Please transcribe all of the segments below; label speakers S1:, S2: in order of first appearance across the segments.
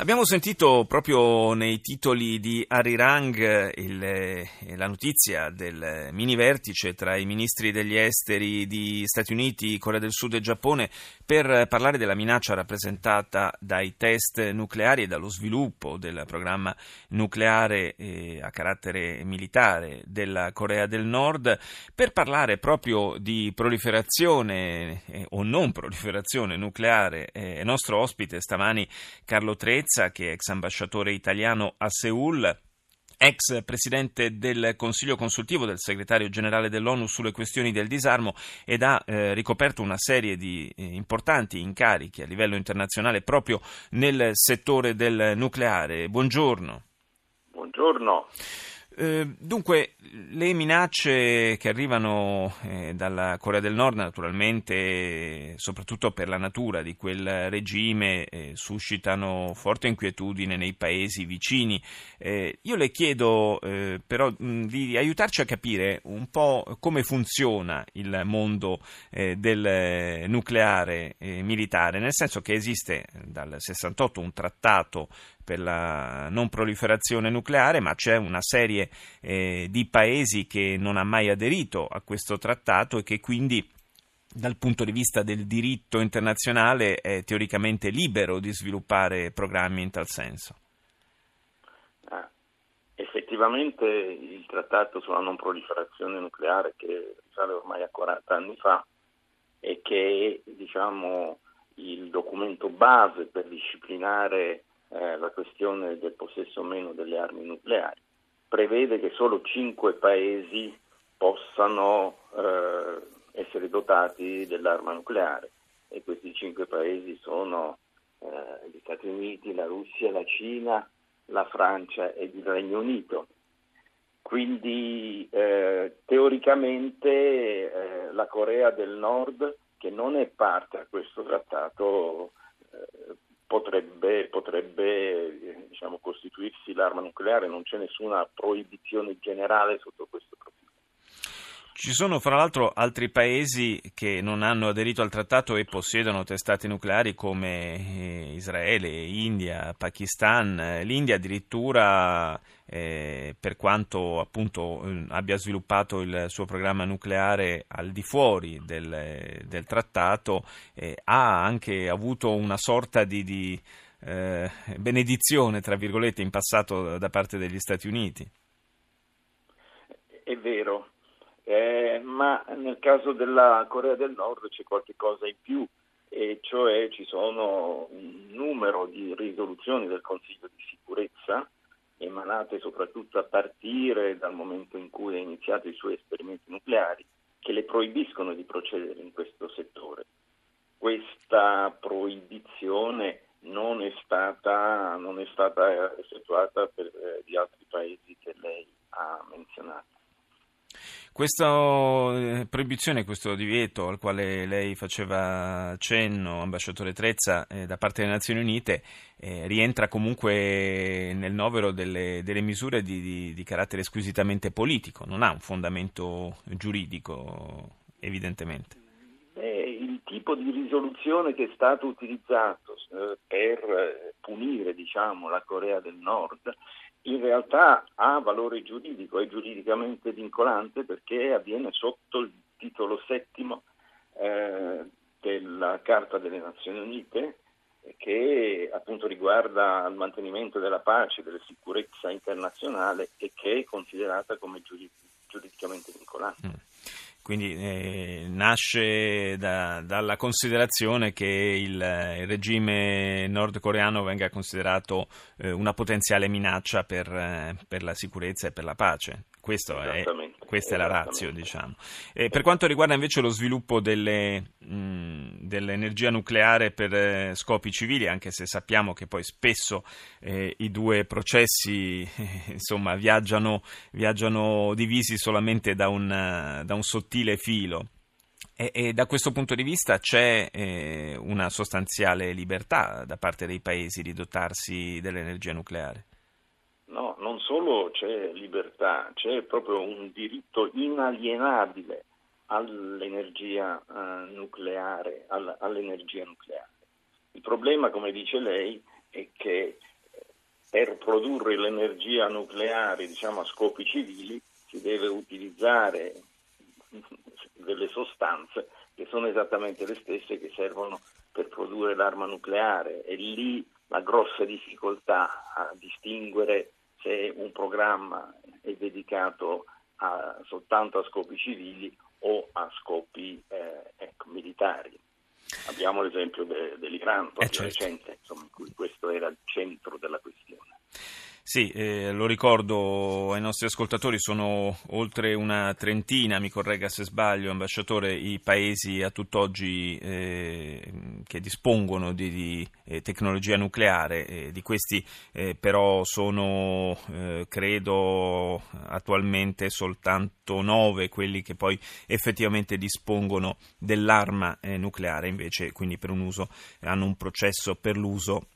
S1: Abbiamo sentito proprio nei titoli di Arirang il, eh, la notizia del mini vertice tra i ministri degli esteri di Stati Uniti, Corea del Sud e Giappone per parlare della minaccia rappresentata dai test nucleari e dallo sviluppo del programma nucleare eh, a carattere militare della Corea del Nord, per parlare proprio di proliferazione eh, o non proliferazione nucleare. Eh, è nostro ospite stamani Carlo Trezzi Piazza, che è ex ambasciatore italiano a Seoul, ex presidente del Consiglio consultivo del segretario generale dell'ONU sulle questioni del disarmo ed ha eh, ricoperto una serie di eh, importanti incarichi a livello internazionale proprio nel settore del nucleare. Buongiorno.
S2: Buongiorno.
S1: Eh, dunque, le minacce che arrivano eh, dalla Corea del Nord, naturalmente, soprattutto per la natura di quel regime, eh, suscitano forte inquietudine nei paesi vicini. Io le chiedo però di aiutarci a capire un po' come funziona il mondo del nucleare militare, nel senso che esiste dal 68 un trattato per la non proliferazione nucleare, ma c'è una serie eh, di paesi che non ha mai aderito a questo trattato e che quindi dal punto di vista del diritto internazionale è teoricamente libero di sviluppare programmi in tal senso.
S2: Ah, effettivamente il trattato sulla non proliferazione nucleare che risale ormai a 40 anni fa e che è diciamo, il documento base per disciplinare eh, la questione del possesso o meno delle armi nucleari, prevede che solo cinque paesi possano eh, essere dotati dell'arma nucleare e questi cinque paesi sono eh, gli Stati Uniti, la Russia, la Cina, la Francia ed il Regno Unito. Quindi eh, teoricamente eh, la Corea del Nord, che non è parte a questo trattato, eh, potrebbe, potrebbe diciamo, costituirsi l'arma nucleare, non c'è nessuna proibizione generale sotto questo.
S1: Ci sono fra l'altro altri paesi che non hanno aderito al trattato e possiedono testate nucleari come eh, Israele, India, Pakistan. L'India addirittura, eh, per quanto appunto eh, abbia sviluppato il suo programma nucleare al di fuori del, del trattato, eh, ha anche avuto una sorta di, di eh, benedizione, tra virgolette, in passato da parte degli Stati Uniti.
S2: È vero, eh, ma nel caso della Corea del Nord c'è qualche cosa in più, e cioè ci sono un numero di risoluzioni del Consiglio di sicurezza emanate soprattutto a partire dal momento in cui ha iniziato i suoi esperimenti nucleari, che le proibiscono di procedere in questo settore. Questa proibizione non è stata, non è stata effettuata per eh, altri paesi che lei ha menzionato.
S1: Questa eh, proibizione, questo divieto al quale lei faceva cenno, ambasciatore Trezza, eh, da parte delle Nazioni Unite, eh, rientra comunque nel novero delle, delle misure di, di, di, carattere squisitamente politico, non ha un fondamento giuridico, evidentemente.
S2: il tipo di risoluzione che è stato utilizzato eh, per eh, punire diciamo, la Corea del Nord in realtà ha valore giuridico, è giuridicamente vincolante perché avviene sotto il titolo settimo eh, della Carta delle Nazioni Unite che appunto riguarda il mantenimento della pace della sicurezza internazionale e che è considerata come giuridicamente vincolante. Mm.
S1: Quindi eh, nasce da, dalla considerazione che il, il, regime nordcoreano venga considerato eh, una potenziale minaccia per, eh, per, la sicurezza e per la pace. È, questa è la razza, diciamo. per quanto riguarda invece lo sviluppo delle, mh, dell'energia nucleare per eh, scopi civili, anche se sappiamo che poi spesso eh, i due processi insomma, viaggiano, viaggiano, divisi solamente da un, da un sottile filo. E, e, da questo punto di vista c'è eh, una sostanziale libertà da parte dei paesi di dotarsi dell'energia nucleare.
S2: No, non solo c'è libertà, c'è proprio un diritto inalienabile all'energia eh, nucleare, all, all'energia nucleare. Il problema, come dice lei, è che per produrre l'energia nucleare diciamo, a scopi civili si deve utilizzare delle sostanze che sono esattamente le stesse che servono per produrre l'arma nucleare e lì la grossa difficoltà a distinguere se un programma è dedicato a, soltanto a scopi civili o a scopi eh, ecco, militari. Abbiamo l'esempio de, dell'Iran, proprio eh certo. recente, insomma, in cui questo era il centro della questione.
S1: Sì, eh, lo ricordo ai nostri ascoltatori, sono oltre una trentina, mi corregga se sbaglio, ambasciatore, i paesi a tutt'oggi eh, che dispongono di, di eh, tecnologia nucleare, di questi eh, però sono, eh, credo, attualmente soltanto nove quelli che poi effettivamente dispongono dell'arma eh, nucleare, invece quindi un uso hanno un processo per l'uso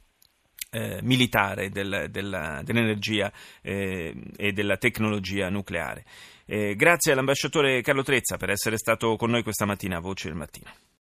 S1: eh, militare del, della, dell'energia eh, e della tecnologia nucleare. Eh, grazie all'ambasciatore Carlo Trezza per essere stato con noi questa mattina a Voce del Mattino.